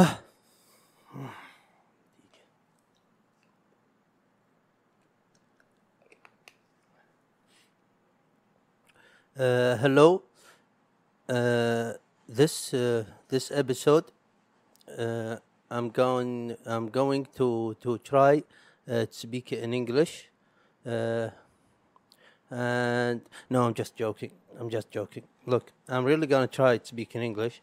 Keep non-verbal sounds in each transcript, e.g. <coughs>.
Uh, hello. Uh, this uh, this episode, uh, I'm going I'm going to to try uh, to speak in English. Uh, and no, I'm just joking. I'm just joking. Look, I'm really gonna try to speak in English,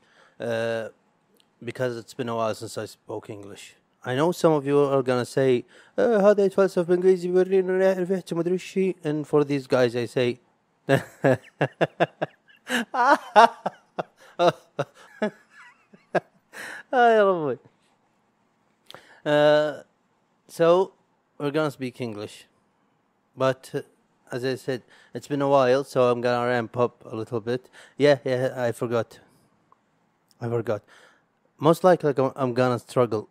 because it's been a while since I spoke English. I know some of you are gonna say uh, هذا يتفلسف بالانجليزي بيورينا يعرف يحكي مدري إيش شي and for these guys I say آه يا ربي uh, so we're gonna speak English but uh, as I said it's been a while so I'm gonna ramp up a little bit yeah yeah I forgot I forgot most likely I'm- gonna struggle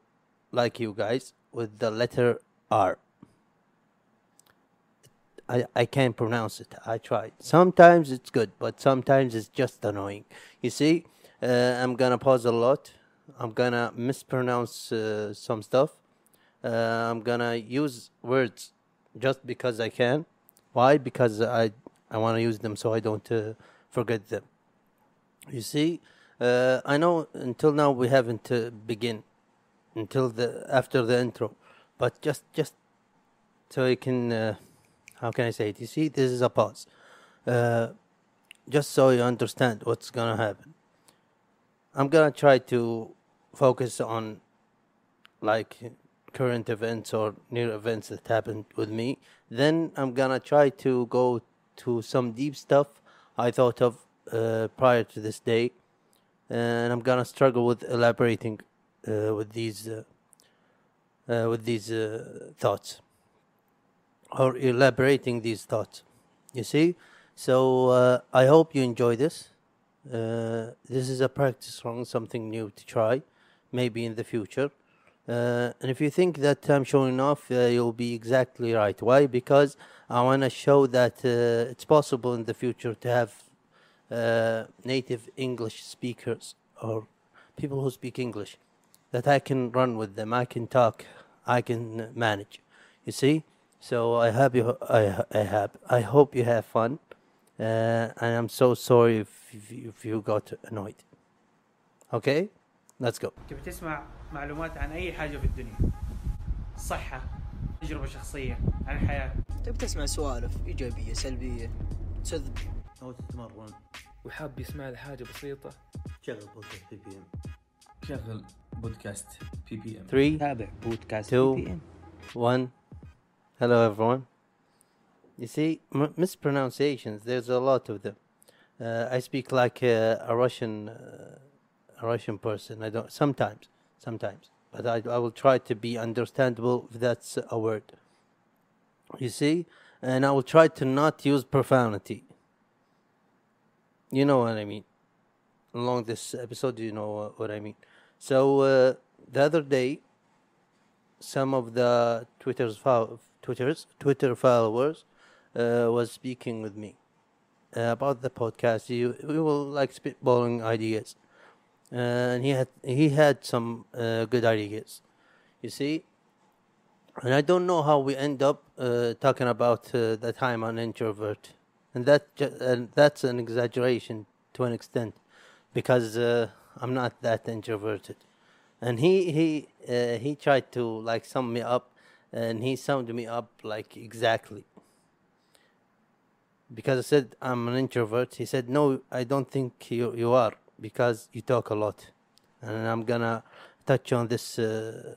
like you guys with the letter R I, I can't pronounce it. I tried. Sometimes it's good, but sometimes it's just annoying. You see, uh, I'm gonna pause a lot. I'm gonna mispronounce uh, some stuff. Uh, I'm gonna use words just because I can. Why? Because I I want to use them so I don't uh, forget them. You see, uh, I know until now we haven't uh, begin until the after the intro, but just just so you can uh, how can I say it? You see, this is a pause, uh, just so you understand what's gonna happen. I'm gonna try to focus on like current events or near events that happened with me. Then I'm gonna try to go to some deep stuff I thought of uh, prior to this day, and I'm gonna struggle with elaborating uh, with these uh, uh, with these thoughts or elaborating these thoughts. You see, so I hope you enjoy this. This is a practice run, something new to try, maybe in the future. Uh, and if you think that I'm showing off, uh, you'll be exactly right. Why? Because I want to show that uh, it's possible in the future to have uh, native English speakers or people who speak English that I can run with them. I can talk. I can manage. You see. So I hope you. I I have. I hope you have fun. Uh, and I'm so sorry if if you, if you got annoyed. Okay, let's go. تبي تسمع معلومات عن أي حاجة في الدنيا صحة تجربة شخصية عن الحياة تبي تسمع سوالف ايجابيه سلبيه تسذب أو تتمرن وحاب يسمع لي حاجة بسيطة شغل بودكاست بي بي ام شغل بودكاست بي بي ام 3 تابع بودكاست Two. بي بي ام One. Hello, everyone. You see, m- mispronunciations. There's a lot of them. Uh, I speak like uh, a Russian, uh, a Russian person. I don't sometimes, sometimes, but I, I will try to be understandable if that's a word. You see, and I will try to not use profanity. You know what I mean. Along this episode, you know what I mean. So uh, the other day, some of the Twitter's fol- Twitter's Twitter followers uh, was speaking with me uh, about the podcast. You we were like spitballing ideas, uh, and he had he had some uh, good ideas. You see, and I don't know how we end up uh, talking about the time on introvert, and that and that's an exaggeration to an extent, because uh, I'm not that introverted. And he he uh, he tried to like sum me up and he summed me up like exactly. Because i said i'm an introvert. He said no i don't think you you are because you talk a lot. And i'm gonna touch on this uh,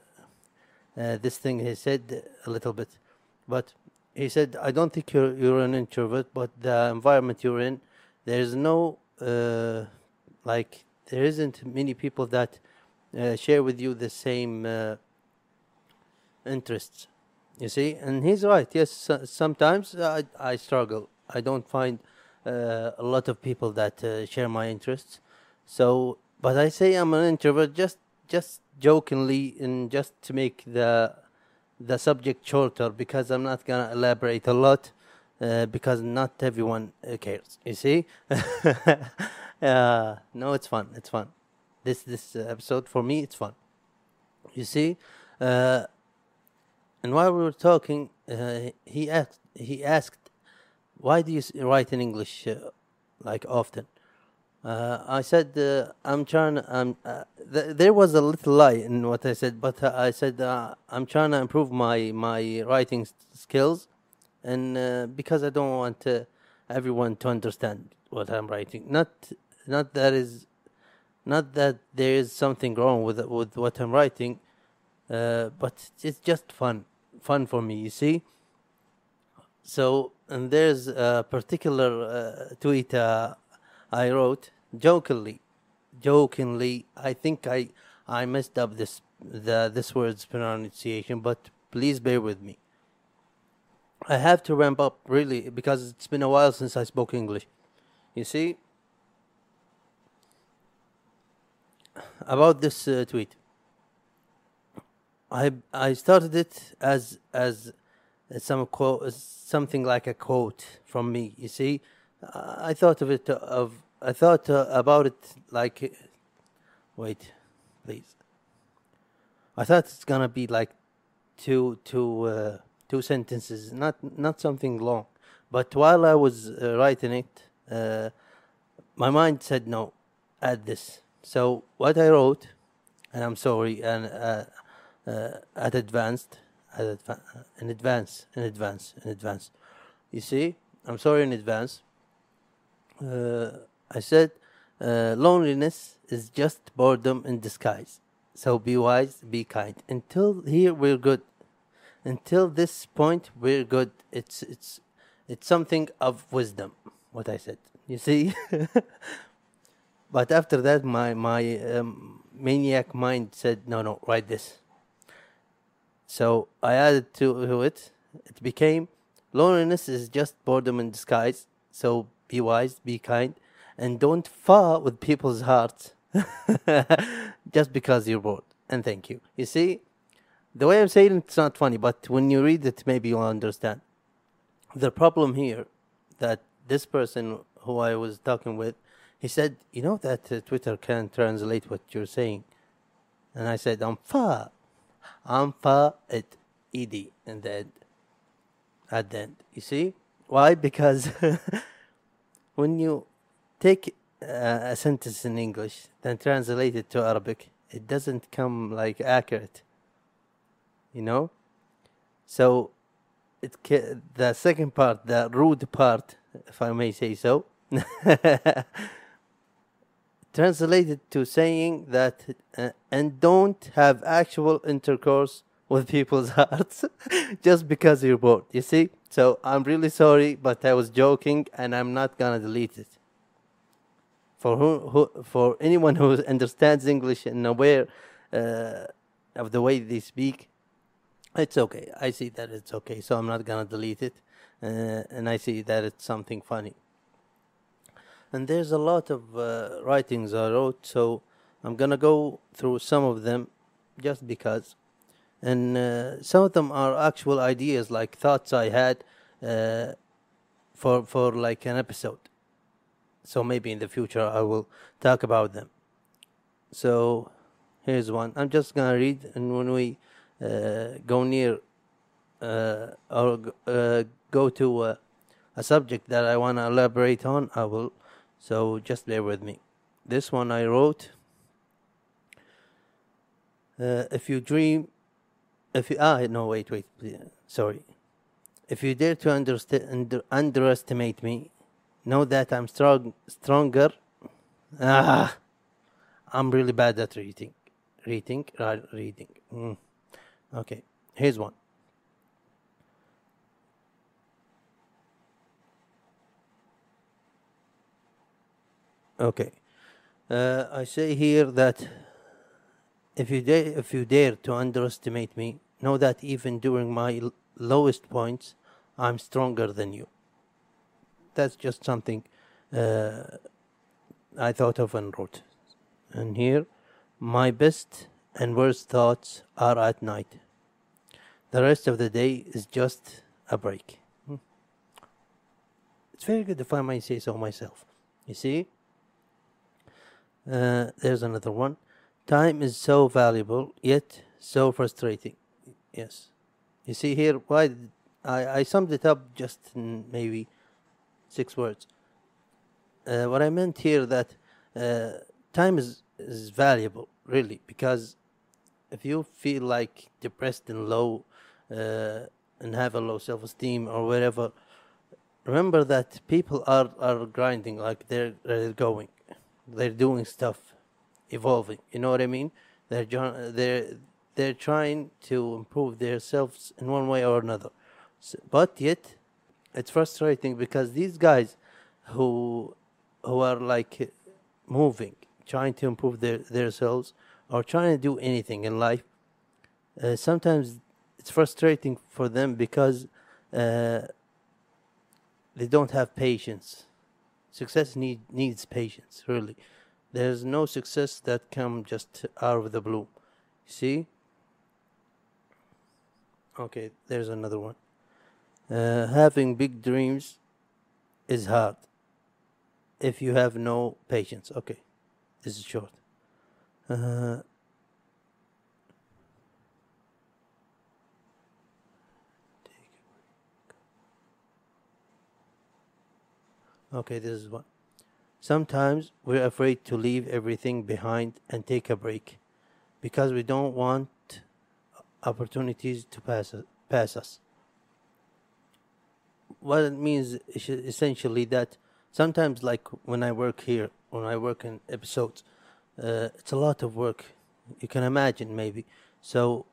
uh, this thing he said a little bit. But he said i don't think you're you're an introvert but the environment you're in there's no uh, like there isn't many people that uh, share with you the same uh, interests. You see, and he's right. Yes, so- sometimes I I struggle. I don't find uh, a lot of people that uh, share my interests. So, but I say I'm an introvert just just jokingly and just to make the the subject shorter because I'm not gonna elaborate a lot uh, because not everyone uh, cares. You see, <laughs> uh, no, it's fun. It's fun. This this episode for me, it's fun. You see, uh, and while we were talking, uh, he asked he asked, "Why do you write in English uh, like often?" Uh, I said, uh, "I'm trying. Uh, th- there was a little lie in what I said, but uh, I said uh, I'm trying to improve my my writing s- skills, and uh, because I don't want everyone to understand what I'm writing. Not not that is not that there is something wrong with with what I'm writing, but it's just fun, fun for me. You see. So and there's a particular tweet I wrote jokingly, jokingly. I think I I messed up this the this word's pronunciation, but please bear with me. I have to ramp up really because it's been a while since I spoke English. You see, about this uh, tweet, I I started it as as some quote something like a quote from me. You see, I thought of it of I thought uh, about it like wait, please. I thought it's gonna be like two two uh, two sentences, not not something long. But while I was uh, writing it, uh, my mind said no, add this. So what I wrote, and I'm sorry, and uh, uh, at advanced, at adva- in advance, in advance, in advance. You see, I'm sorry in advance. Uh, I said uh, loneliness is just boredom in disguise. So be wise, be kind. Until here, we're good. Until this point, we're good. It's it's it's something of wisdom. What I said, you see. <laughs> but after that, my my um, maniac mind said, no, no, write this. So I added to it. It became loneliness is just boredom in disguise. So be wise, be kind, and don't fall with people's hearts <laughs> just because you're bored. And thank you. You see, the way I'm saying it, it's not funny, but when you read it, maybe you'll understand. The problem here that this person who I was talking with, he said, you know that uh, Twitter can translate what you're saying. And I said, I'm fa. I'm fa it ed and the end. At the end. You see? Why? Because <laughs> when you take a sentence in English, then translate it to Arabic, it doesn't come like accurate. You know? So it the second part, the rude part, if I may say so, <laughs> translated to saying that uh, and don't have actual intercourse with people's <laughs> hearts just because you're bored. You see? So I'm really sorry, but I was joking, and I'm not gonna delete it. For who, who for anyone who <laughs> understands English and aware uh, of the way they speak, it's okay. I see that it's okay, so I'm not gonna delete it, uh, and I see that it's something funny. And there's a lot of uh, writings I wrote, so I'm gonna go through some of them, just because. And uh, some of them are actual ideas, like thoughts I had uh, for for like an episode. So maybe in the future I will talk about them. So here's one. I'm just gonna read, and when we uh, go near uh, or uh, go to uh, a subject that I want to elaborate on, I will. So just bear with me. This one I wrote. If you dream, if you ah no wait wait sorry, if you dare to underst- under, underestimate me, know that I'm strong stronger. Ah, I'm really bad at reading, reading, reading. Mm. Okay, here's one. Okay, uh, I say here that if you dare, if you dare to underestimate me, know that even during my l- lowest points, I'm stronger than you. That's just something uh, I thought of and wrote. And here, my best and worst thoughts are at night. The rest of the day is just a break. Hmm. It's very good if I may say so myself. You see? Uh, there's another one. Time is so valuable, yet so frustrating. Yes. You see here, why I, I summed it up just in maybe six words. Uh, what I meant here that uh, time is, is valuable, really, because if you feel like depressed and low uh, and have a low self esteem or whatever, remember that people are, are grinding, like they're, they're going, they're doing stuff, evolving. You know what I mean? They're they're they're trying to improve themselves in one way or another. S but yet, it's frustrating because these guys who who are like moving, trying to improve their themselves or trying to do anything in life, uh, sometimes it's frustrating for them because uh, they don't have patience. Success need, needs patience, really. There's no success that come just out of the blue. See? Okay, there's another one. Uh, having big dreams is hard if you have no patience. Okay, this is short. Uh, okay, this is one. Sometimes we're afraid to leave everything behind and take a break because we don't want opportunities to pass us, pass us. What it means is essentially that sometimes, like when I work here, when I work in episodes, uh, it's a lot of work. You can imagine, maybe. So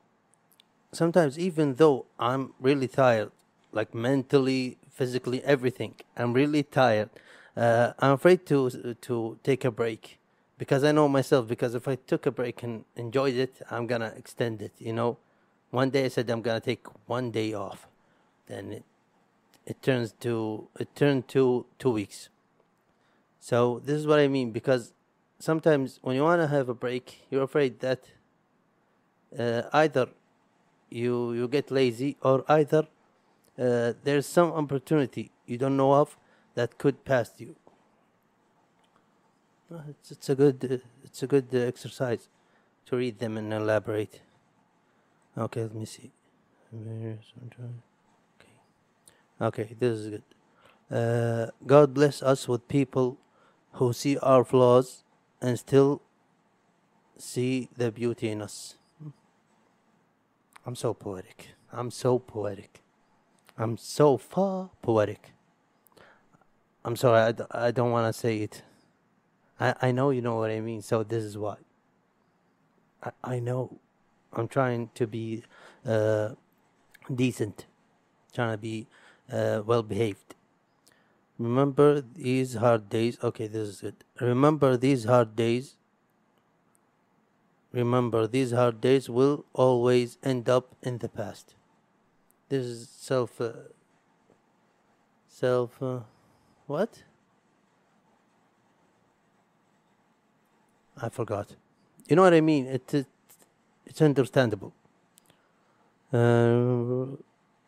sometimes, even though I'm really tired, like mentally, physically, everything, I'm really tired. Uh, I'm afraid to to take a break because I know myself. Because if I took a break and enjoyed it, I'm gonna extend it. You know, one day I said I'm gonna take one day off, then it it turns to it turned to two weeks. So this is what I mean because sometimes when you want to have a break, you're afraid that uh, either you you get lazy or either uh, there's some opportunity you don't know of that could pass you. It's, it's a good it's a good exercise to read them and elaborate. Okay, let me see. Okay, okay, this is good. Uh, God bless us with people who see our flaws and still see the beauty in us. I'm so poetic. I'm so poetic. I'm so far poetic. I'm sorry, I, don't want to say it. I, I know you know what I mean, so this is why. I, I know. I'm trying to be uh, decent, trying to be uh, well behaved. Remember these hard days. Okay, this is it. Remember these hard days. Remember these hard days will always end up in the past. This is self. Uh, self. What? I forgot. You know what I mean? It, it it's understandable. Uh,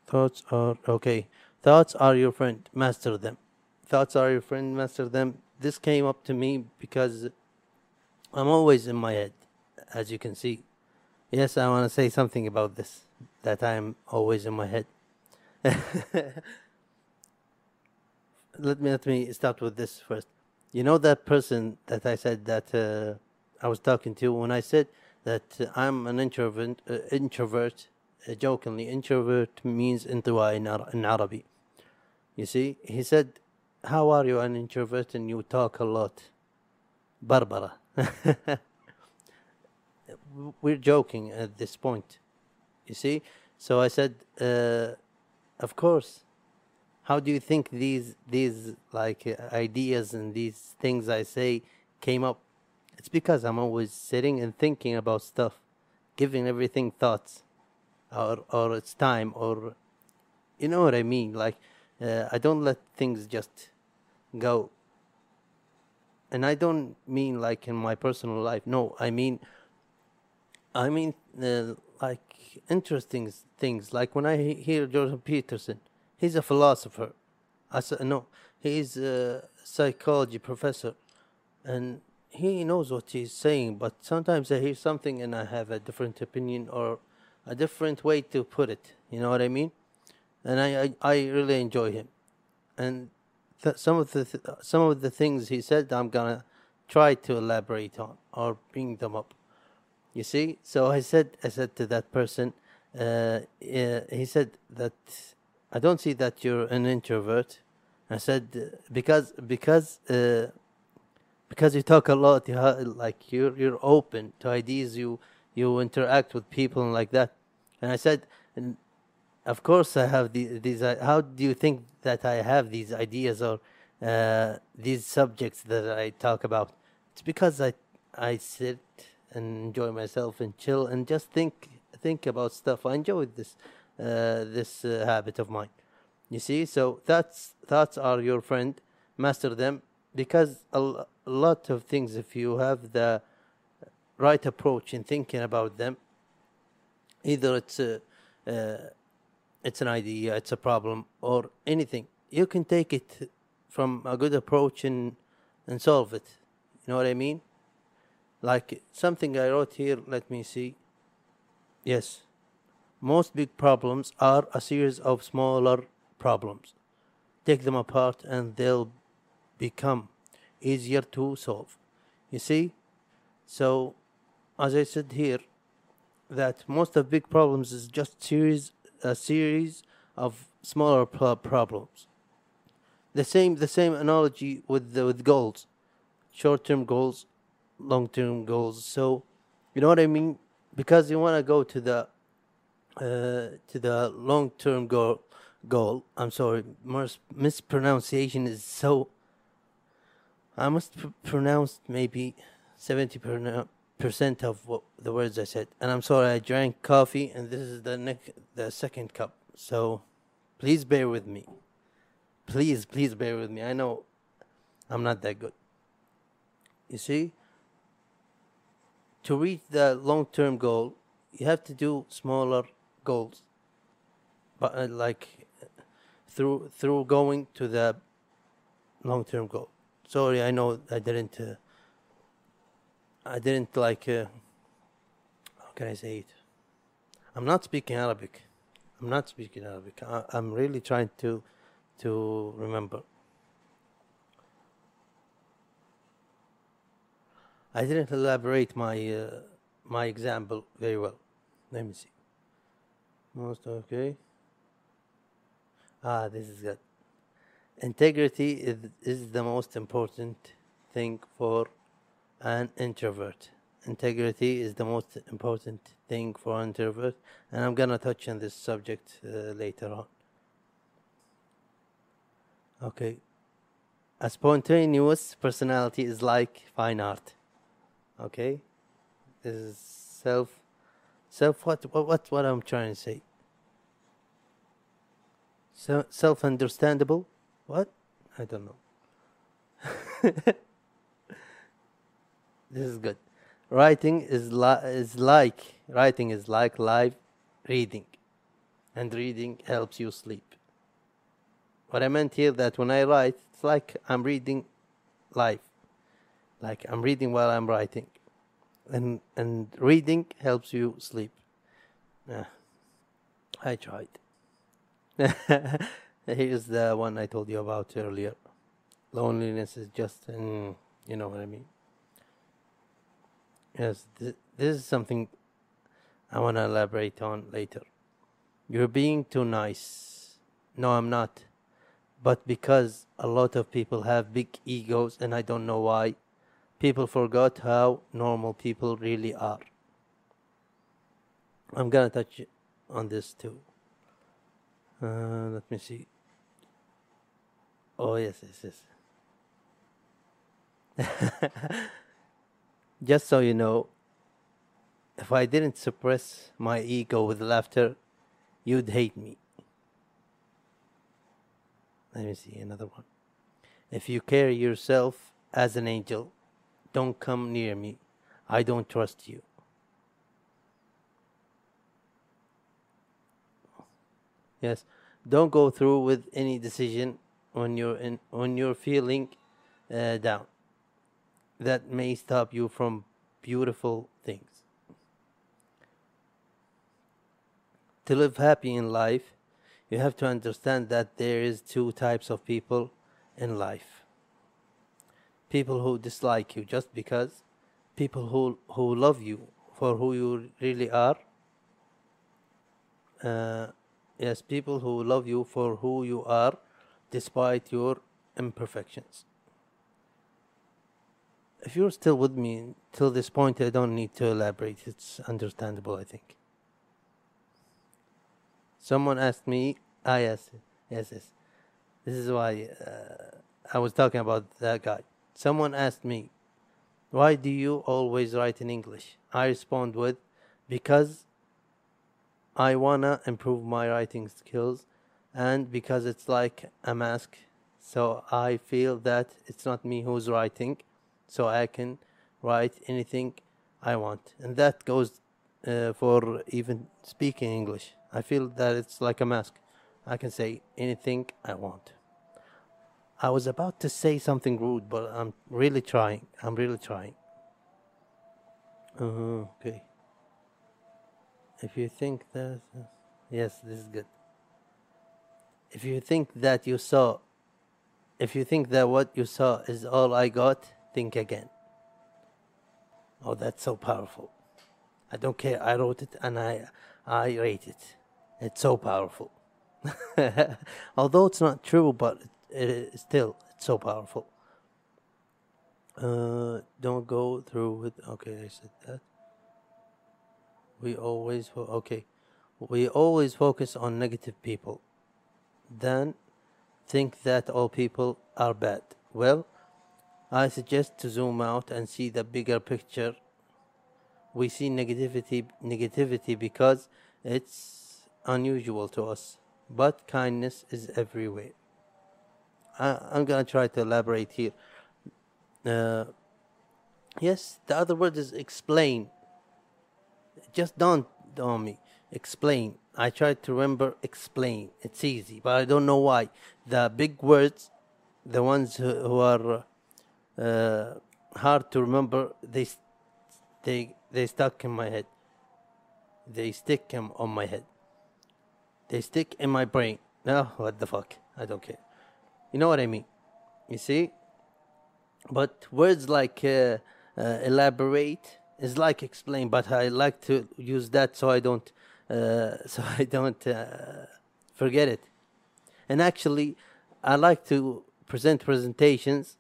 thoughts are okay. Thoughts are your friend. Master them. Thoughts are your friend. Master them. This came up to me because I'm always in my head, as you can see. Yes, I want to say something about this. That I'm always in my head. <laughs> let me let me start with this first. You know that person that I said that uh, I was talking to when I said that uh, I'm an introvert. Uh, introvert, uh, jokingly, introvert means intiwa in, Ar- in Arabic. You see, he said, "How are you an introvert and you talk a lot?" Barbara. <laughs> We're joking at this point. You see, so I said, uh, "Of course." How do you think these these like ideas and these things I say came up? It's because I'm always sitting and thinking about stuff, giving everything thoughts, or or it's time, or you know what I mean. Like uh, I don't let things just go. And I don't mean like in my personal life. No, I mean, I mean uh, like interesting things. Like when I hear Jordan Peterson, he's a philosopher. I said no, he's a psychology professor, and he knows what he's saying, but sometimes I hear something and I have a different opinion or a different way to put it. You know what I mean? And I I, I really enjoy him, and th- some of the th- some of the things he said, I'm gonna try to elaborate on or bring them up. You see? So I said I said to that person, uh, uh, he said that I don't see that you're an introvert. I said because because uh, because you talk a lot, you ha- like you're you're open to ideas, you you interact with people and like that. And I said, and of course I have the, these. uh, How do you think that I have these ideas or uh, these subjects that I talk about? It's because I I sit and enjoy myself and chill and just think think about stuff. I enjoy this this uh, habit of mine. You see, so thoughts thoughts are your friend. Master them because a lot of things. If you have the right approach in thinking about them, either it's a uh, it's an idea, it's a problem, or anything, you can take it from a good approach and and solve it. You know what I mean? Like something I wrote here. Let me see. Yes, most big problems are a series of smaller problems. Take them apart and they'll become easier to solve. You see? So, as I said here, that most of big problems is just series a series of smaller pro- problems. The same the same analogy with the, with goals, short term goals, long term goals. So, you know what I mean? Because you want to go to the Uh, to the long term goal. Goal. I'm sorry, mis- mispronunciation is so. I must pr- pronounce maybe seventy percent of what the words I said, and I'm sorry. I drank coffee, and this is the neck, the second cup. So, please bear with me. Please, please bear with me. I know I'm not that good. You see, to reach the long term goal, you have to do smaller goals. But uh, like through through going to the long term goal. Sorry, I know I didn't. Uh, I didn't like. Uh, how can I say it? I'm not speaking Arabic. I'm not speaking Arabic. I, I'm really trying to to remember. I didn't elaborate my uh, my example very well. Let me see. Most okay. Ah, this is good. Integrity is is the most important thing for an introvert. Integrity is the most important thing for an introvert, and I'm gonna touch on this subject uh, later on. Okay. A spontaneous personality is like fine art. Okay? This is self self what what what, what I'm trying to say. So, self understandable? What? I don't know. <laughs> this is good. Writing is li- is like writing is like live reading, and reading helps you sleep. What I meant here that when I write, it's like I'm reading live, like I'm reading while I'm writing, and and reading helps you sleep. Yeah, I tried. <laughs> Here's the one I told you about earlier. Loneliness is just, mm, you know what I mean. Yes, th- this is something I want to elaborate on later. You're being too nice. No, I'm not. But because a lot of people have big egos, and I don't know why, people forgot how normal people really are. I'm gonna touch on this too. Uh, let me see. Oh yes, yes, yes. <laughs> Just so you know, if I didn't suppress my ego with laughter, you'd hate me. Let me see another one. If you carry yourself as an angel, don't come near me. I don't trust you. Yes, don't go through with any decision when you're in when you're feeling uh, down. that may stop you from beautiful things. To live happy in life, you have to understand that there is two types of people in life. People who dislike you just because, people who who love you for who you really are. Uh, yes, people who love you for who you are, despite your imperfections. If you're still with me till this point, I don't need to elaborate. It's understandable, I think. Someone asked me, ah, yes, yes, yes. This is why uh, I was talking about that guy. Someone asked me, why do you always write in English? I respond with, because I wanna improve my writing skills and because it's like a mask. So I feel that it's not me who's writing, so I can write anything I want. And that goes uh, for even speaking English. I feel that it's like a mask. I can say anything I want. I was about to say something rude, but I'm really trying. I'm really trying. Uh, okay. If you think that. Yes, this is good. If you think that you saw. If you think that what you saw is all I got, think again. Oh, that's so powerful. I don't care. I wrote it and I, I rate it. It's so powerful. <laughs> Although it's not true, but it is still it's so powerful. Uh, don't go through with. Okay, I said that. We always okay. We always focus on negative people. Then think that all people are bad. Well, I suggest to zoom out and see the bigger picture. We see negativity negativity because it's unusual to us, but kindness is everywhere. I, I'm gonna try to elaborate here. Uh, yes, the other word is explain. Just don't on me. Explain. I try to remember explain. It's easy, but I don't know why. The big words, the ones who, who are uh, hard to remember, they they they stuck in my head. They stick on my head. They stick in my brain. No, what the fuck? I don't care. You know what I mean? You see? But words like uh, uh, elaborate is like explain, but I like to use that so I don't uh, <laughs> so I don't uh, forget it. And actually, I like to present presentations,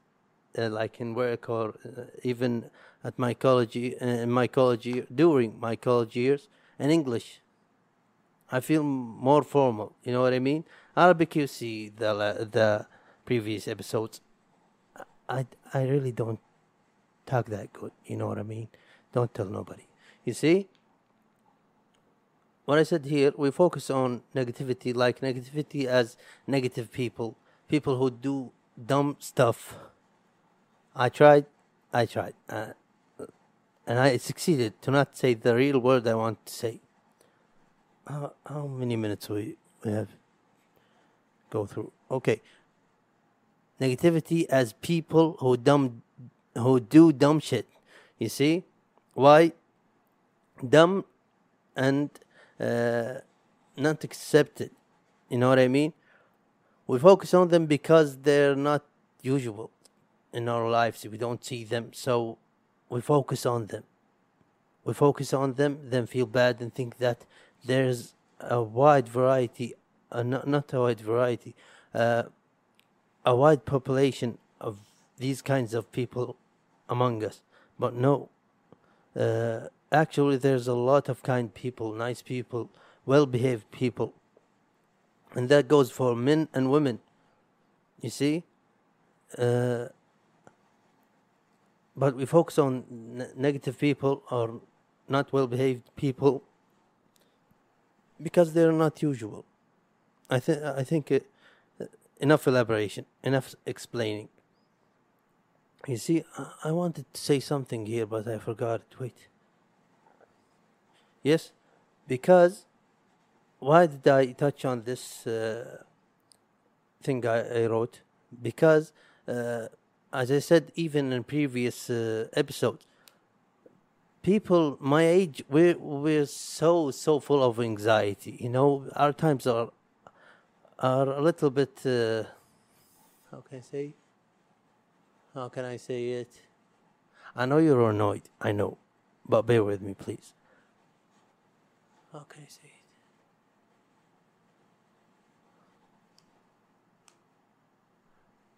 uh, like in work or uh, even at my college, in my college year, during my college years, in English. I feel more formal. You know what I mean? Arabic, you see the the previous episodes. I I really don't talk that good. You know what I mean? Don't tell nobody. You see? What I said here, we focus on negativity, like negativity as negative people, people who do dumb stuff. I tried, I tried, uh, and I succeeded to not say the real word I want to say. How, how many minutes we we have go through? Okay. Negativity as people who dumb who do dumb shit. You see? Why? Dumb and uh, not accepted. You know what I mean? We focus on them because they're not usual in our lives. We don't see them, so we focus on them. We focus on them, then feel bad and think that there's a wide variety, uh, not, not a wide variety, uh, a wide population of these kinds of people among us. But no, uh, actually, there's a lot of kind people, nice people, well behaved people. And that goes for men and women. You see? Uh, but we focus on ne- negative people or not well behaved people because they're not usual. I think I think uh, enough elaboration, enough explaining. You see, I- wanted to say something here, but I forgot it. Wait. Yes, because why did I touch on this uh, thing I, I wrote? Because uh, as I said, even in previous uh, episodes, people my age we're we're so so full of anxiety. You know, our times are are a little bit. Uh, how can I say? How can I say it? I know you're annoyed. I know, but bear with me, please. How can I say it?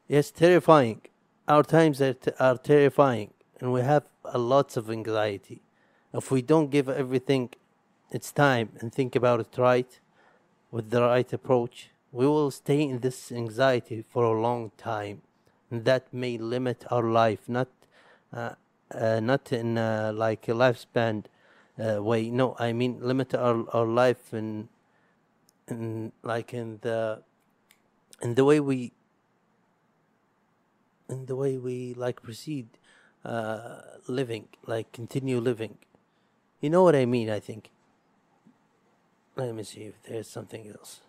Yes, terrifying. Our times are, t- are terrifying, and we have a lots of anxiety. If we don't give everything its time and think about it right, with the right approach, we will stay in this anxiety for a long time, and that may limit our life. Not, uh, uh, not in uh, like a lifespan uh, way. No, I mean limit our our life in, in like in the, in the way we in the way we like proceed uh, living, like continue living. You know what I mean? I think. Let me see if there's something else.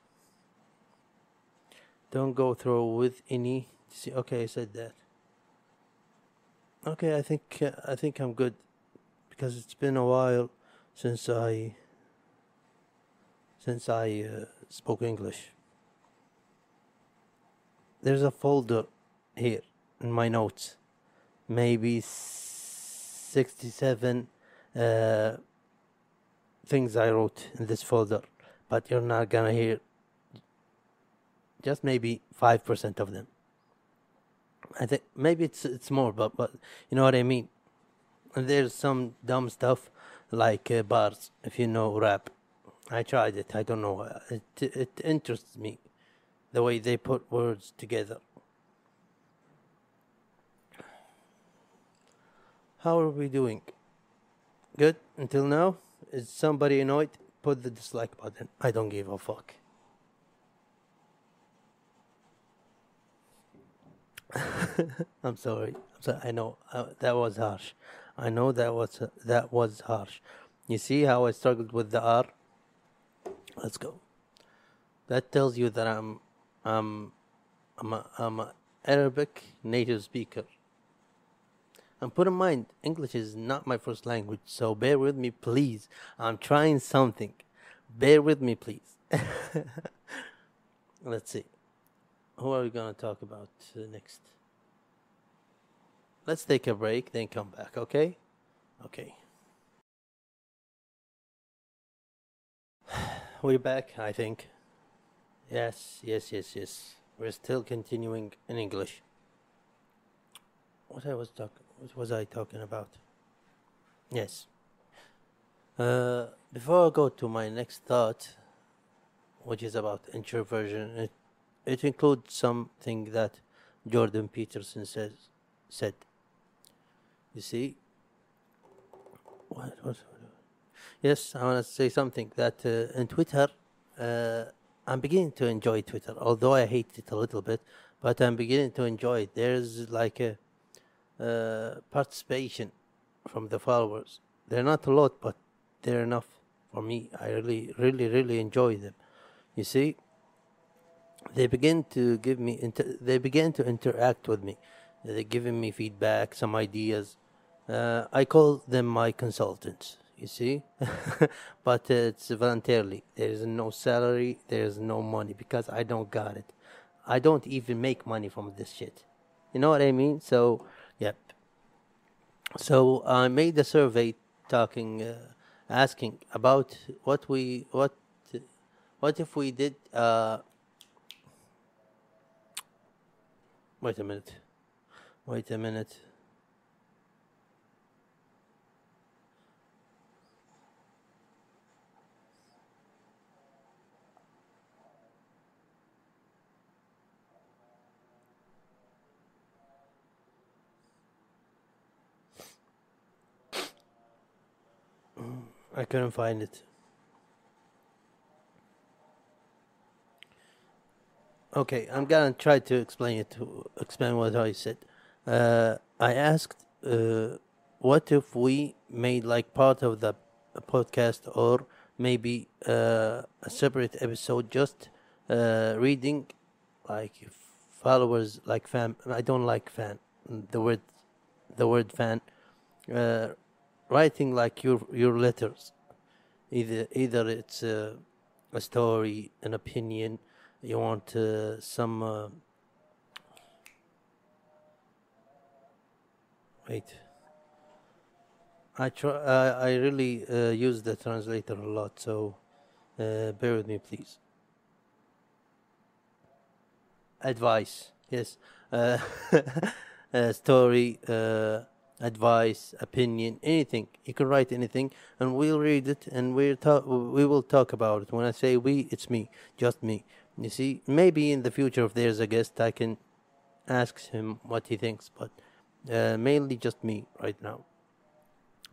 Don't go through with any. See, okay, I said that. Okay, I think I think I'm good because it's been a while since I since I uh, spoke English. There's a folder here in my notes maybe 67 uh, things I wrote in this folder, but you're not gonna hear just maybe 5% of them. I think maybe it's it's more, but but you know what I mean. There's some dumb stuff like uh, bars, if you know rap. I tried it. I don't know. It it interests me, the way they put words together. How are we doing? Good until now? Is somebody annoyed? Put the dislike button. I don't give a fuck. <laughs> I'm sorry. I'm sorry. I know uh, that was harsh. I know that was uh, that was harsh. You see how I struggled with the R? Let's go. That tells you that I'm I'm I'm a, I'm a Arabic native speaker. And put in mind, English is not my first language, so bear with me, please. I'm trying something. Bear with me, please. <laughs> Let's see. Who are we going to talk about uh, next? Let's take a break, then come back, okay? Okay. <sighs> We're back, I think. Yes, yes, yes, yes. We're still continuing in English. What I was talking what was I talking about? Yes. Uh, before I go to my next thought, which is about introversion, it, includes something that Jordan Peterson says said. You see, what was? Yes, I want to say something that uh, in Twitter, uh, I'm beginning to enjoy Twitter, although I hate it a little bit, but I'm beginning to enjoy it. There's like a uh, participation from the followers. They're not a lot, but they're enough for me. I really, really, really enjoy them. You see, they begin to give me, inter- they begin to interact with me. They're giving me feedback, some ideas. Uh, I call them my consultants. You see, <laughs> but it's voluntarily. There is no salary. There is no money because I don't got it. I don't even make money from this shit. You know what I mean? So Yep. So I made a survey talking, uh, asking about what we what what if we did. Uh, wait a minute. Wait a minute. I couldn't find it. Okay, I'm gonna try to explain it to explain what I said. Uh, I asked, uh, what if we made like part of the podcast or maybe uh, a separate episode just uh, reading like followers like fan. I don't like fan. the word the word fan uh, writing like your your letters either either it's a story an opinion you want uh, some uh, wait. I try uh, I really uh, use the translator a lot so uh, bear with me please. Advice yes. Uh, <laughs> story advice opinion anything. You can write anything and we'll read it and we'll talk we will talk about it. When i say we it's me just me you see, maybe in the future, if there's a guest, I can ask him what he thinks, but uh, mainly just me right now.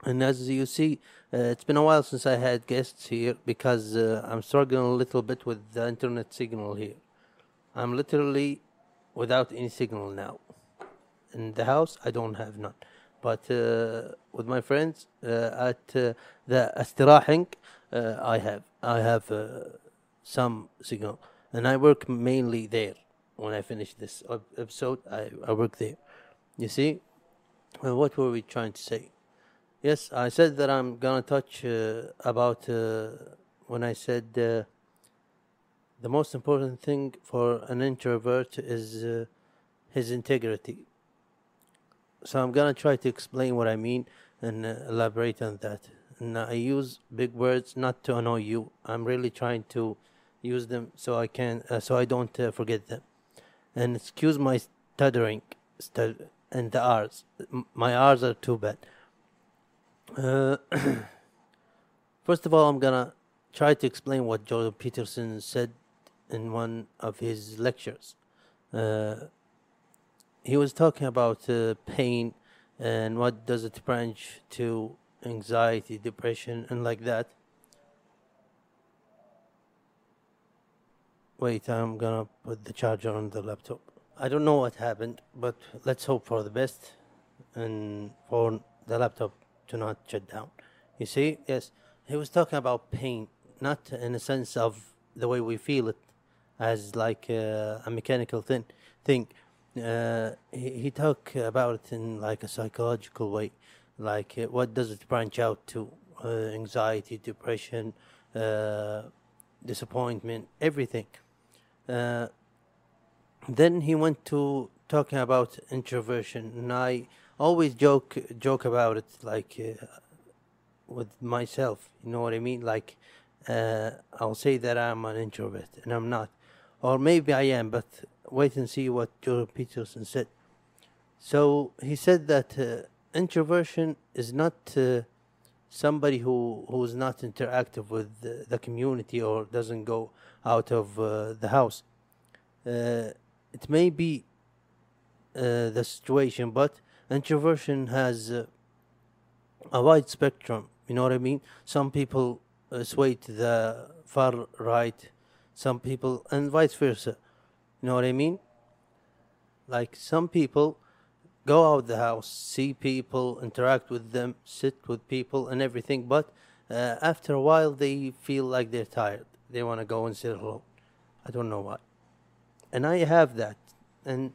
And as you see, uh, it's been a while since I had guests here because uh, I'm struggling a little bit with the internet signal here. I'm literally without any signal now. In the house, I don't have none. But uh, with my friends uh, at uh, the Astirahink, I have I have some signal and i work mainly there when i finish this episode. I, I work there. You see? Uh, what were we trying to say? Yes i said that i'm gonna touch uh, about uh, when i said uh, the most important thing for an introvert is uh, his integrity. So I'm gonna try to explain what I mean and uh, elaborate on that. And I use big words not to annoy you. I'm really trying to use them so I can uh, so I don't uh, forget them. And excuse my stuttering, stud- and the R's. My R's are too bad. Uh, <coughs> first of all, I'm gonna try to explain what Jordan Peterson said in one of his lectures. Uh, he was talking about uh, pain and what does it branch to anxiety depression and like that wait i'm gonna put the charger on the laptop. I don't know what happened but let's hope for the best and for the laptop to not shut down. You see? Yes. He was talking about pain not in a sense of the way we feel it as like uh, a mechanical thing thing. Uh, he, he talk about it in like a psychological way like uh, what does it branch out to? Uh, anxiety depression uh, disappointment everything uh, then he went to talking about introversion and i always joke joke about it like uh, with myself you know what i mean like uh, i'll say that i'm an introvert and i'm not or maybe i am but wait and see what Jordan Peterson said. So he said that uh, introversion is not uh, somebody who who is not interactive with the, the community or doesn't go out of uh, the house. Uh, it may be uh, the situation, but introversion has a wide spectrum. You know what I mean? Some people sway to the far right, some people, and vice versa. You know what I mean? Like some people go out the house, see people, interact with them, sit with people, and everything, but uh, after a while they feel like they're tired. They want to go and sit alone. I don't know why. And I have that. And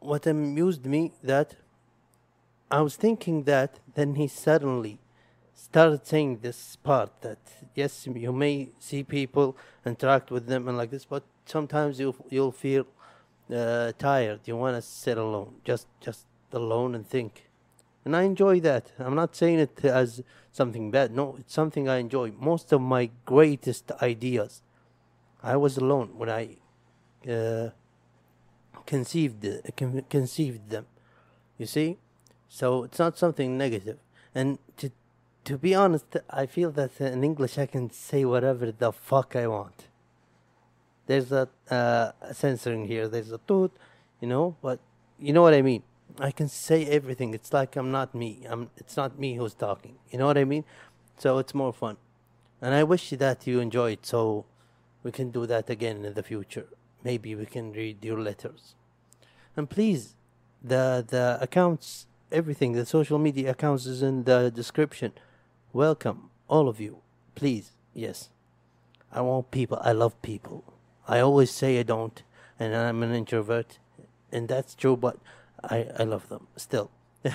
what amused me that I was thinking that then he suddenly started saying this part that yes you may see people interact with them and like this but sometimes you you'll feel uh, tired you want to sit alone just just alone and think and i enjoy that. I'm not saying it as something bad. No it's something i enjoy. Most of my greatest ideas i was alone when i uh, conceived con- conceived them. You see? So it's not something negative. negative and to to be honest i feel that in english i can say whatever the fuck i want. There's a uh, censoring here. There's a toot you know but you know what i mean i can say everything. It's like i'm not me. I'm it's not me who's talking. You know what i mean? So it's more fun. And i wish that you enjoy it so we can do that again in the future. Maybe we can read your letters. And please the the accounts everything the social media accounts is in the description. Welcome all of you. Please yes. I want people i love people. I always say i don't and i'm an introvert and that's true but I I love them still. <laughs>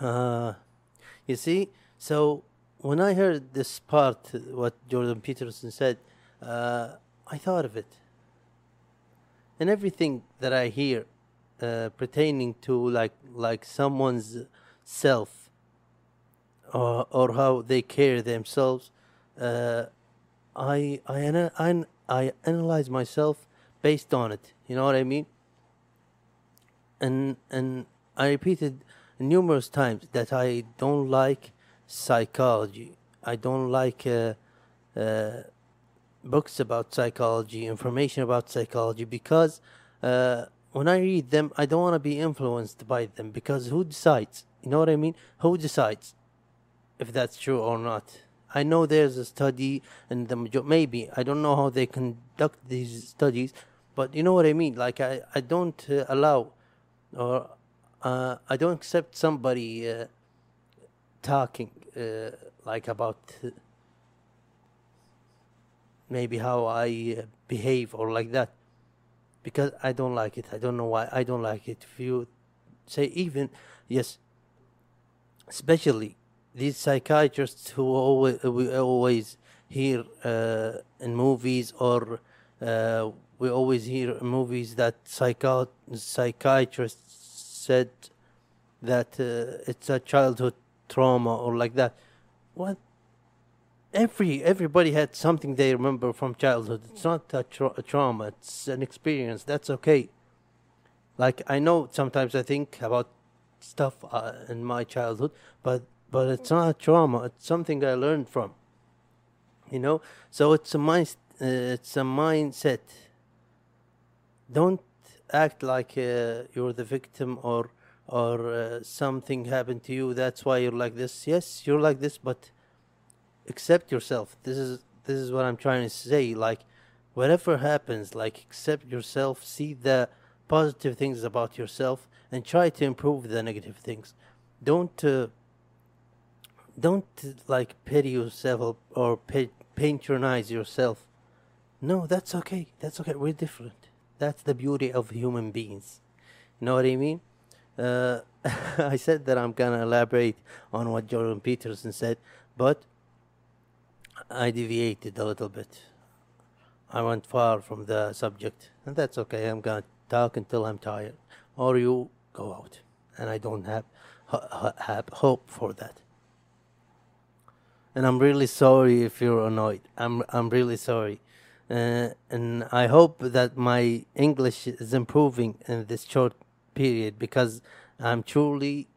uh, you see, so when I heard this part, what Jordan Peterson said, uh, I thought of it, and everything that I hear uh, pertaining to like like someone's self or or how they care themselves, uh, I I I I analyze myself based on it. You know what I mean? And and I repeated numerous times that I don't like psychology. I don't like uh, uh, books about psychology, information about psychology, because uh, when I read them, I don't want to be influenced by them. Because who decides? You know what I mean? Who decides if that's true or not? I know there's a study, and the maybe I don't know how they conduct these studies, but you know what I mean. Like I, I don't uh, allow, or uh, I don't accept somebody uh, talking uh, like about uh, maybe how I uh, behave or like that because I don't like it. I don't know why I don't like it. If you say even yes, especially these psychiatrists who always we always hear uh, in movies or we always hear movies that psycho- psychiatrists said that uh, it's a childhood trauma or like that. What? Every everybody had something they remember from childhood. It's not a, tra- a trauma. It's an experience. That's okay. Like I know sometimes I think about stuff uh, in my childhood, but but it's not a trauma. It's something I learned from. You know, so it's a mind. Uh, it's a mindset. Don't act like uh, you're the victim or or uh, something happened to you. That's why you're like this. Yes, you're like this, but accept yourself. This is this is what I'm trying to say. Like whatever happens, like accept yourself. See the positive things about yourself and try to improve the negative things. Don't uh, don't like pity yourself or pa- patronize yourself. No, that's okay. That's okay. We're different. That's the beauty of human beings. You know what I mean? Uh, <laughs> I said that I'm gonna elaborate on what Jordan Peterson said, but I deviated a little bit. I went far from the subject, and that's okay. I'm gonna talk until I'm tired, or you go out, and I don't have have hope for that. And I'm really sorry if you're annoyed. I'm I'm really sorry, uh, and I hope that my English is improving in this short period because I'm truly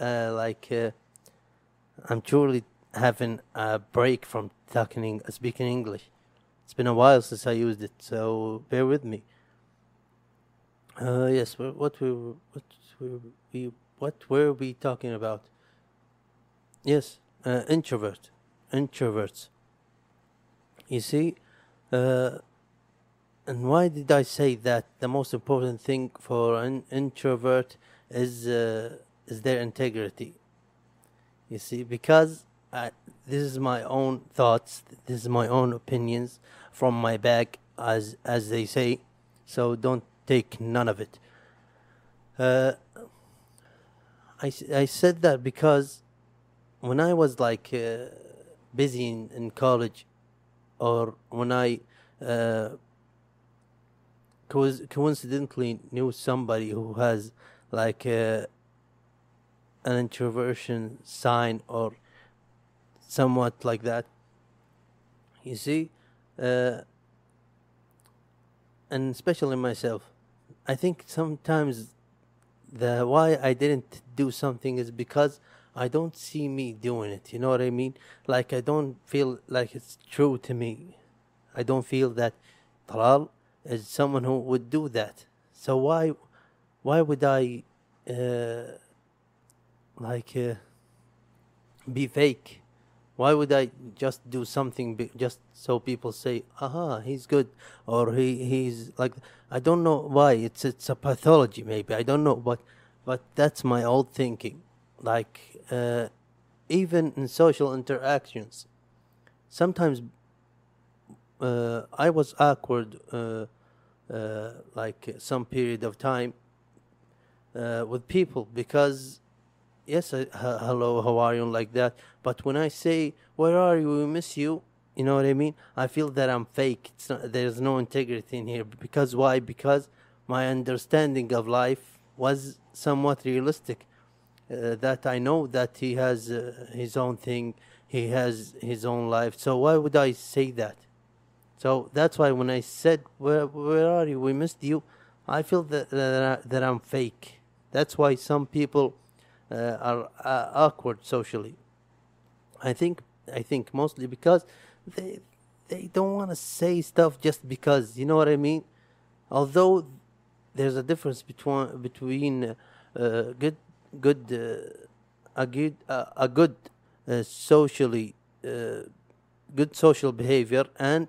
uh, like uh, I'm truly having a break from talking speaking English. It's been a while since I used it, so bear with me. Uh, yes, what we were- what were we what were we talking about? Yes, uh, introvert, introverts. You see, uh, and why did I say that the most important thing for an introvert is uh, is their integrity? You see, because I, this is my own thoughts, this is my own opinions from my bag, as as they say. So don't take none of it. Uh, I I said that because when I was like uh, busy in, in college, or when I uh, co- coincidentally knew somebody who has like uh, an introversion sign or somewhat like that. You see, uh, and especially myself, I think sometimes the why I didn't do something is because I don't see me doing it. You know what I mean? Like I don't feel like it's true to me. I don't feel that Talal is someone who would do that. So why, why would I, uh, like, uh, be fake? Why would I just do something be- just so people say, "Aha, he's good," or "He he's like"? I don't know why. It's it's a pathology, maybe. I don't know, but but that's my old thinking. Like uh, even in social interactions, sometimes uh, I was awkward uh, uh, like some period of time uh, with people because yes, hello, how are you, like that. But when I say where are you, we miss you, you know what I mean? I feel that I'm fake. Not, there's no integrity in here because why? Because my understanding of life was somewhat realistic. Uh, that I know that he has uh, his own thing, he has his own life. So why would I say that? So that's why when I said where where are you, we missed you, I feel that that, that I'm fake. That's why some people uh, are uh, awkward socially. I think I think mostly because they they don't want to say stuff just because you know what I mean. Although there's a difference between between uh, good good uh, a good uh, a good uh, socially good social behavior and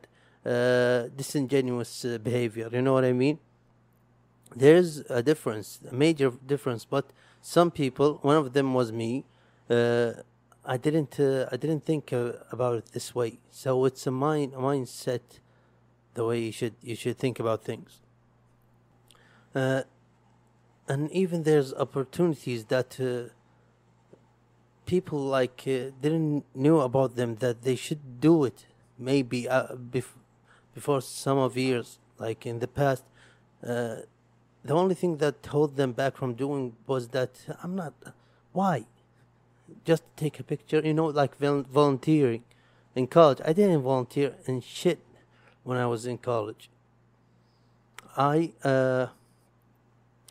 disingenuous behavior. You know what I mean? There's a difference, a major difference. But some people, one of them was me. I didn't uh, I didn't think uh, about it this way. So it's a mind a mindset, the way you should you should think about things. Uh, and even there's opportunities that uh, people like uh, didn't knew about them that they should do it maybe uh, bef- before some of years. Like in the past uh, the only thing that held them back from doing was that i'm not why? Just take a picture you know like vol- volunteering in college. I didn't volunteer in shit when i was in college. I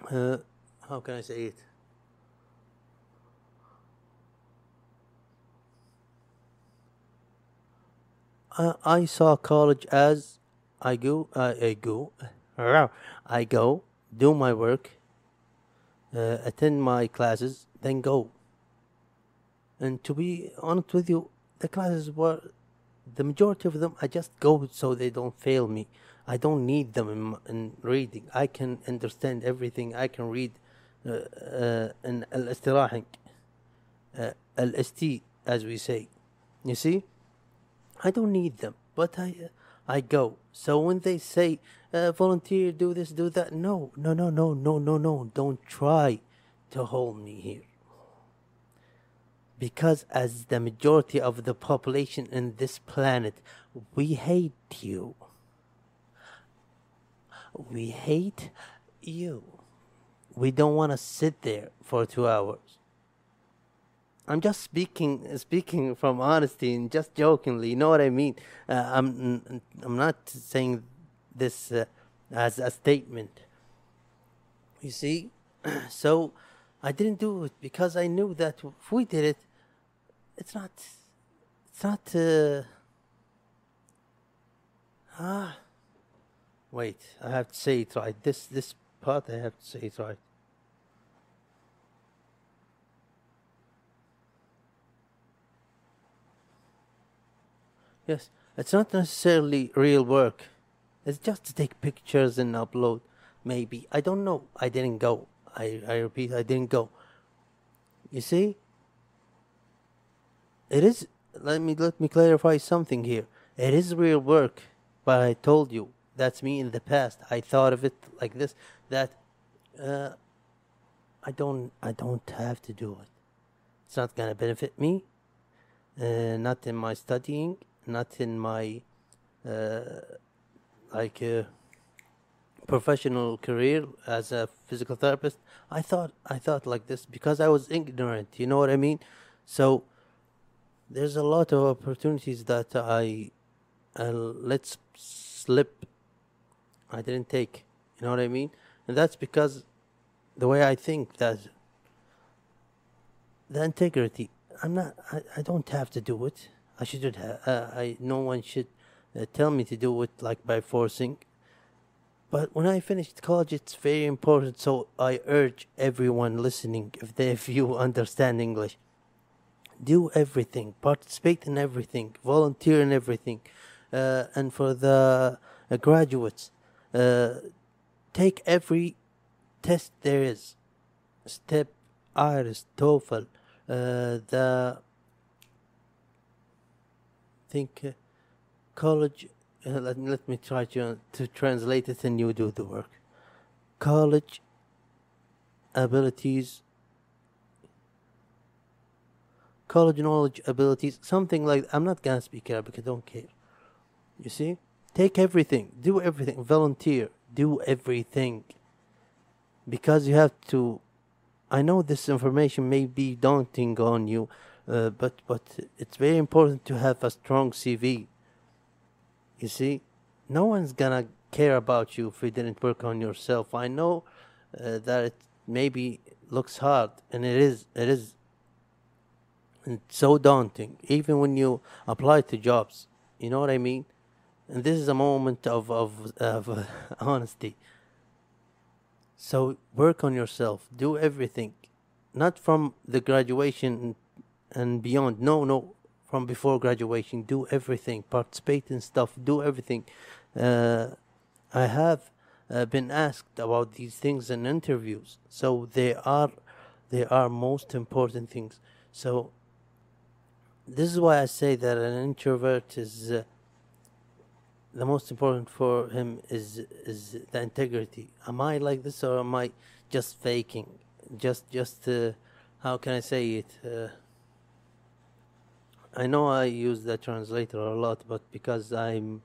uh, uh, how can i say it I, I saw college as I go, uh, I go, I go, do my work, uh, attend my classes, then go. And to be honest with you, the classes were, the majority of them, I just go so they don't fail me. I don't need them in, m- in reading. I can understand everything. I can read uh, uh, in الاستراحة, uh, الاستي, as we say. You see? I don't need them, but I uh, I go. So when they say uh, volunteer, do this, do that, no, no, no, no, no, no, no, don't try to hold me here. Because as the majority of the population in this planet, we hate you. We hate you. We don't want to sit there for two hours. I'm just speaking speaking from honesty and just jokingly. You know what I mean? Uh, I'm I'm not saying this uh, as a statement. You see, <clears throat> so I didn't do it because I knew that if we did it, it's not it's not. Uh, ah, wait, I have to say it right. This this part I have to say it right. Yes, it's not necessarily real work. It's just to take pictures and upload. Maybe I don't know. I didn't go. I I repeat, I didn't go. You see, it is. Let me let me clarify something here. It is real work, but I told you that's me in the past. I thought of it like this: that uh, I don't I don't have to do it. It's not gonna benefit me. Uh, not in my studying, not in my uh, like uh, professional career as a physical therapist. I thought I thought like this because I was ignorant. You know what I mean? So there's a lot of opportunities that I uh, let slip. I didn't take. You know what I mean? And that's because the way I think that the integrity. I'm not. I, I don't have to do it. I shouldn't have. Uh, I no one should uh, tell me to do it like by forcing. But when I finished college, it's very important. So I urge everyone listening, if they, <laughs> if you understand English, do everything, participate in everything, volunteer in everything, uh, and for the uh, graduates, take every test there is, STEP, IRIS, TOEFL, uh, the think uh, college uh, let, let me try to, to translate it and you do the work. College abilities, college knowledge abilities, something like I'm not gonna speak Arabic, I don't care. You see? Take everything, do everything, volunteer, do everything. Because you have to I know this information may be daunting on you, uh, but but it's very important to have a strong CV. You see, no one's gonna care about you if you didn't work on yourself. I know uh, that it maybe looks hard, and it is. It is. It's so daunting, even when you apply to jobs. You know what I mean? And this is a moment of of, of uh, <laughs> honesty. So work on yourself. Do everything, not from the graduation and beyond. No, no, from before graduation. Do everything. Participate in stuff. Do everything. Uh, I have uh, been asked about these things in interviews. So they are, they are most important things. So this is why I say that an introvert is. Uh, the most important for him is is the integrity. Am I like this or am I just faking? Just just uh, how can I say it? Uh, I know I use the translator a lot, but because I'm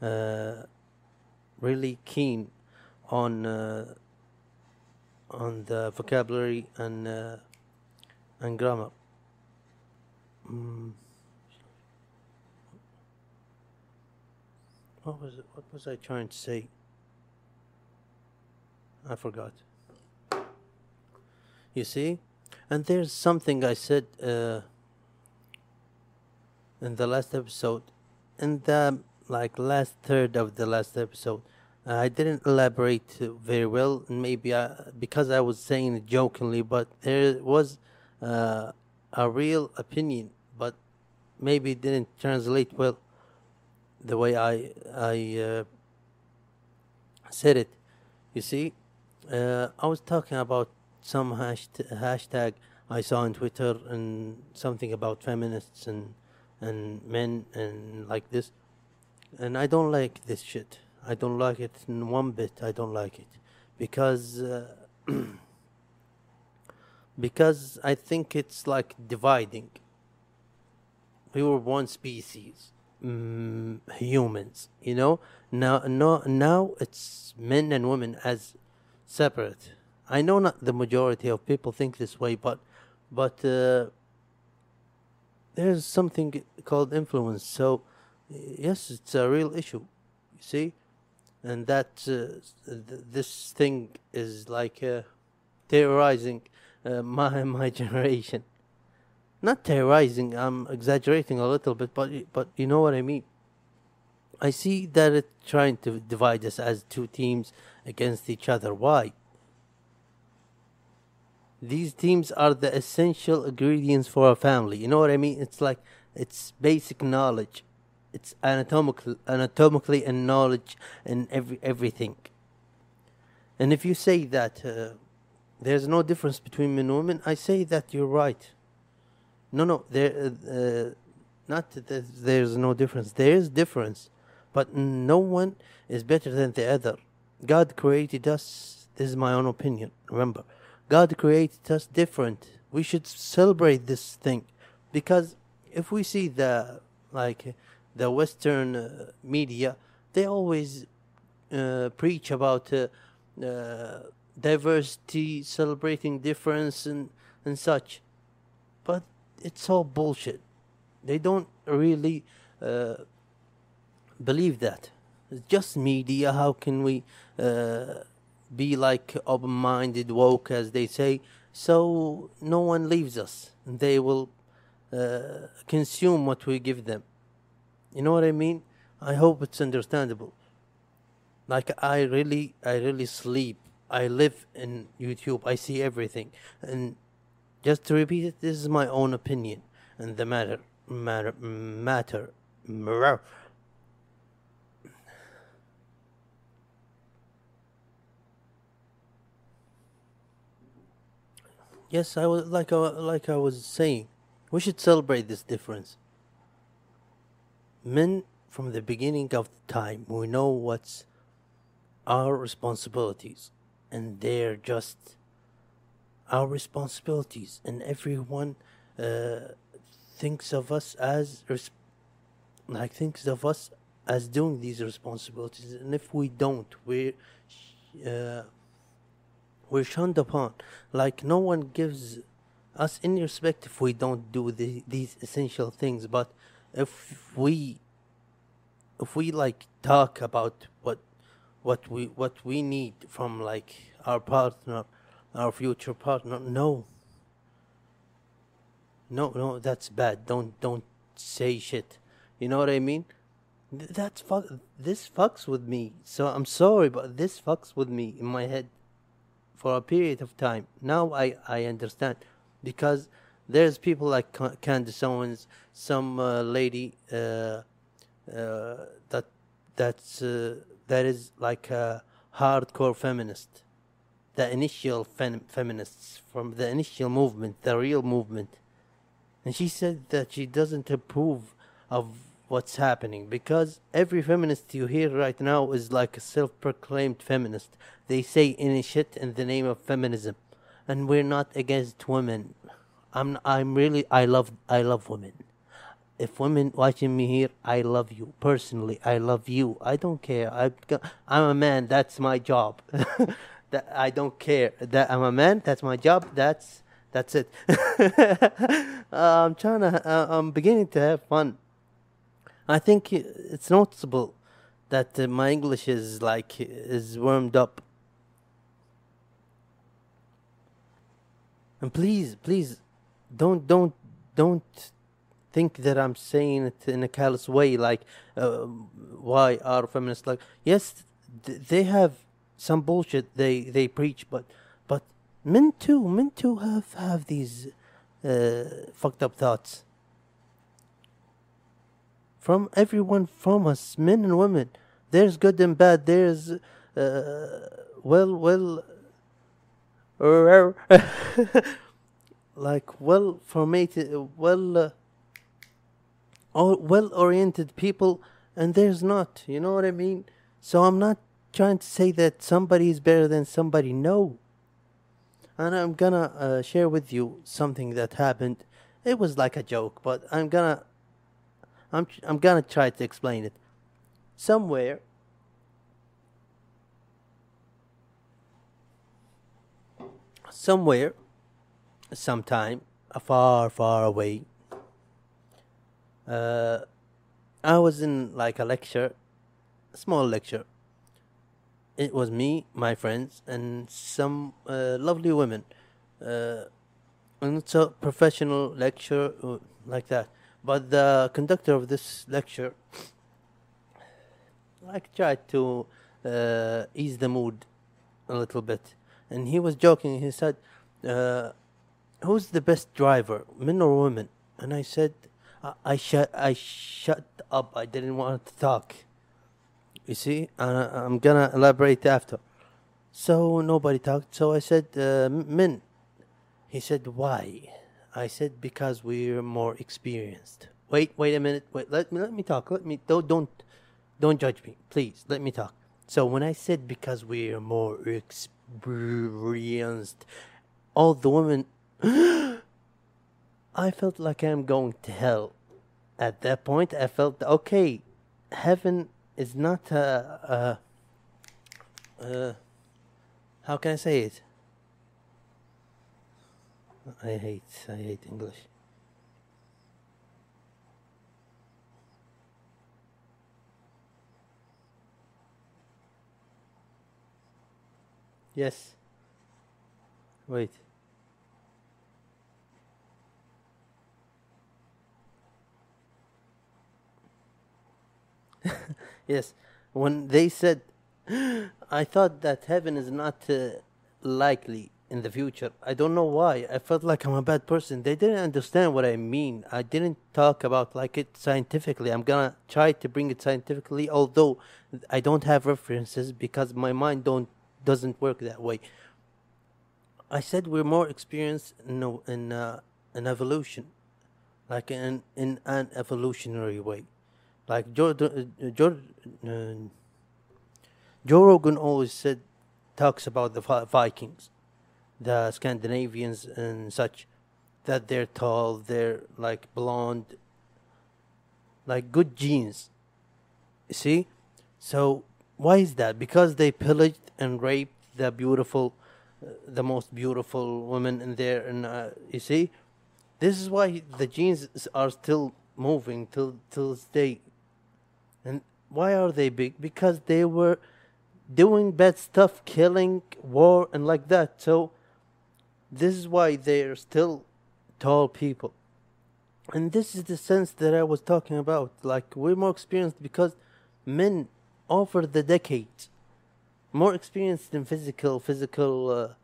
uh, really keen on uh, on the vocabulary and uh, and grammar. Mm. What was it? What was I trying to say? I forgot. You see, and there's something I said uh, in the last episode, in the like last third of the last episode. I didn't elaborate very well, maybe I, because I was saying it jokingly, but there was uh, a real opinion, but maybe it didn't translate well the way I I uh, said it. You see, uh, I was talking about some hasht- hashtag I saw on Twitter and something about feminists and and men and like this, and I don't like this shit. I don't like it in one bit. I don't like it because uh, <clears throat> because I think it's like dividing. We were one species mm, humans you know? Now no now it's men and women as separate. I know not the majority of people think this way but but uh, there's something called influence. So yes it's a real issue you see? And that uh, th- this thing is like uh, terrorizing uh, <laughs> my my generation not terrorizing. I'm exaggerating a little bit, but but you know what I mean. I see that it's trying to divide us as two teams against each other. Why? These teams are the essential ingredients for a family. You know what I mean? It's like it's basic knowledge. It's anatomical, anatomically and knowledge and every everything. And if you say that uh, there's no difference between men and women, I say that you're right. No, no, there, uh, not that there's no difference. There is difference, but no one is better than the other. God created us. This is my own opinion. Remember, God created us different. We should celebrate this thing, because if we see the like the Western uh, media, they always uh, preach about uh, uh diversity, celebrating difference, and and such. But it's all bullshit. They don't really uh, believe that. It's just media. How can we uh, be like open-minded, woke, as they say? So no one leaves us. They will uh, consume what we give them. You know what I mean? I hope it's understandable. Like I really, I really sleep. I live in YouTube. I see everything, and just to repeat it, this is my own opinion and the matter matter matter. Yes, I was like I, like I was saying, we should celebrate this difference. Men from the beginning of time. We know what's our responsibilities, and they're just our responsibilities, and everyone uh, thinks of us as like thinks of us as doing these responsibilities, and if we don't, we're uh, we're shunned upon. Like no one gives us any respect if we don't do the, these essential things. But if we if we like talk about what what we what we need from like our partner, our future partner, no. No, no, that's bad. Don't don't say shit. You know what I mean? Th- That's fuck. This fucks with me. So I'm sorry, but this fucks with me in my head for a period of time. Now I I understand because there's people like Ca- Candace Owens, some uh, lady uh, uh, that that's uh, that is like a hardcore feminist, the initial fem- feminists from the initial movement, the real movement, and she said that she doesn't approve of what's happening because every feminist you hear right now is like a self-proclaimed feminist. They say any shit in the name of feminism, and we're not against women. I'm I'm really I love I love women. If women watching me here, I love you personally. I love you. I don't care. I I'm a man. That's my job. <laughs> that I don't care. That I'm a man. That's my job. That's that's it. <laughs> I'm trying to. Uh, I'm beginning to have fun. I think it's noticeable that uh, my English is like is warmed up. And please, please, don't don't don't think that I'm saying it in a callous way. Like, uh, why are feminists like? Yes, th- they have some bullshit they they preach, but but men too, men too have have these uh, fucked up thoughts from everyone from us, men and women. There's good and bad. There's uh, well, well, <laughs> like well formatted, well, uh, or well-oriented people, and there's not. You know what I mean? So I'm not trying to say that somebody is better than somebody. No. And I'm gonna uh, share with you something that happened. It was like a joke, but I'm gonna I'm I'm gonna try to explain it. Somewhere, somewhere, sometime, far, far away. Uh, I was in like a lecture, a small lecture. It was me, my friends, and some uh, lovely women. Uh, and it's a professional lecture uh, like that. But the conductor of this lecture, like, tried to uh, ease the mood a little bit, and he was joking. He said, uh, "Who's the best driver, men or women?" And I said, "I, I shut, I shut up. I didn't want to talk." You see, uh, I'm gonna elaborate after. So nobody talked. So I said, uh, "M- "Men." He said, "Why?" I said, "Because we're more experienced." Wait, wait a minute. Wait, let me let me talk. Let me don't don't don't judge me, please. Let me talk. So when I said because we're more experienced, all the women, <gasps> I felt like I'm going to hell. At that point, I felt okay. Heaven is not a, a, a how can I say it? I hate I hate English. Yes. Wait. <laughs> yes. When they said, <gasps> I thought that heaven is not uh, likely in the future. I don't know why. I felt like I'm a bad person. They didn't understand what I mean. I didn't talk about like it scientifically. I'm gonna try to bring it scientifically, although I don't have references because my mind don't doesn't work that way. I said we're more experienced in in uh, an evolution, like in in an evolutionary way. Like Joe, uh, Joe, uh, Joe Rogan always said, talks about the Vikings, the Scandinavians and such, that they're tall, they're like blonde, like good genes. You see? So why is that? Because they pillaged and raped the beautiful, uh, the most beautiful women in there, and uh, you see, this is why the genes are still moving till till this day. And why are they big? Because they were doing bad stuff, killing, war, and like that. So this is why they're still tall people. And this is the sense that I was talking about. Like we're more experienced because men over the decades more experienced in physical physical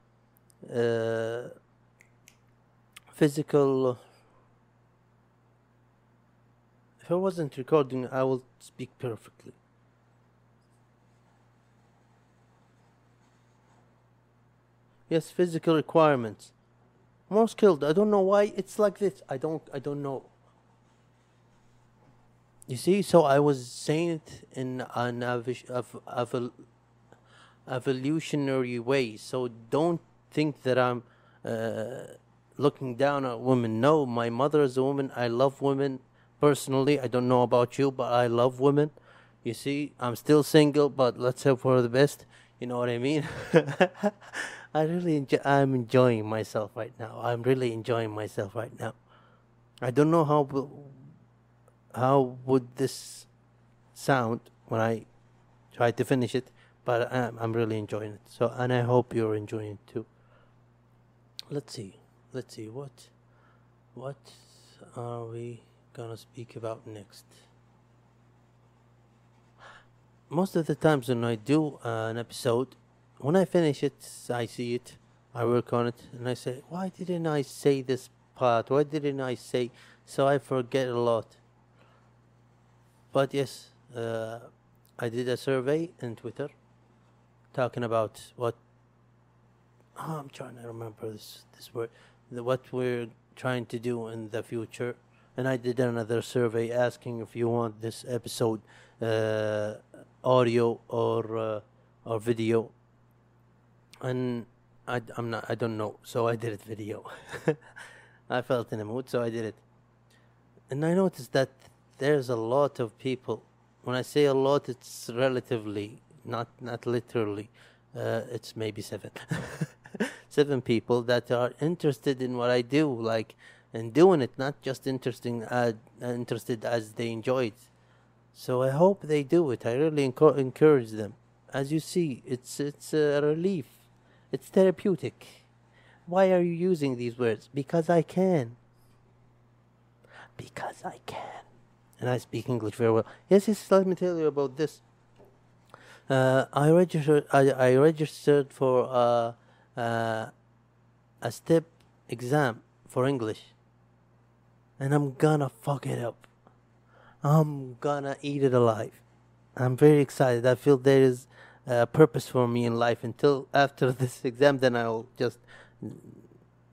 uh, uh, physical if I wasn't recording I will speak perfectly yes physical requirements more skilled I don't know why it's like this I don't I don't know you see, so I was saying it in an of evolutionary way. So don't think that I'm uh, looking down at women. No, my mother is a woman. I love women personally. I don't know about you, but I love women. You see, I'm still single, but let's hope for the best. You know what I mean? <laughs> I really enjoy. I'm enjoying myself right now. I'm really enjoying myself right now. I don't know how how would this sound when I try to finish it, but I'm, I'm really enjoying it. So, and I hope you're enjoying it too. Let's see. Let's see what what are we gonna speak about next. Most of the times when I do uh, an episode, when I finish it, I see it, I work on it, and I say, why didn't I say this part? Why didn't I say? So I forget a lot. But yes, uh, I did a survey in Twitter talking about what oh, I'm trying to remember this this word the, what we're trying to do in the future. And I did another survey asking if you want this episode uh, audio or uh, or video. And I, I'm not I don't know, so I did it video. <laughs> I felt in a mood, so I did it. And I noticed that there's a lot of people. When I say a lot, it's relatively, not not literally. Uh, it's maybe seven, <laughs> seven people that are interested in what I do, like and doing it, not just interesting, uh, interested as they enjoy it. So I hope they do it. I really enco- encourage them. As you see, it's it's a relief. It's therapeutic. Why are you using these words? Because I can. Because I can and I speak English very well. Yes, yes. Let me tell you about this. Uh, I registered. I, I registered for uh, uh, a step exam for English, and I'm gonna fuck it up. I'm gonna eat it alive. I'm very excited. I feel there is a purpose for me in life. Until after <laughs> this exam, then I'll just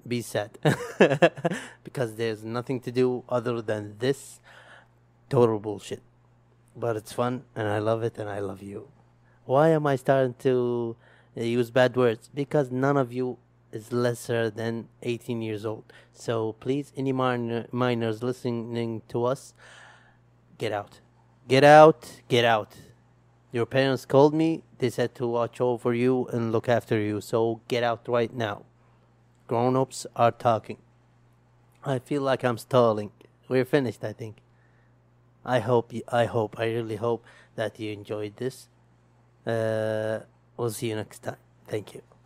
be sad <laughs> because there's nothing to do other than this total bullshit. But it's fun and I love it and I love you. Why am I starting to use bad words? Because none of you is lesser than 18 years old. So please, any minor, minors listening to us, get out. Get out, get out. Your parents called me. They said to watch over you and look after you. So get out right now. Grown ups are talking. I feel like I'm stalling. We're finished, I think. I hope, I hope, I really hope that you enjoyed this. Uh, we'll see you next time. Thank you.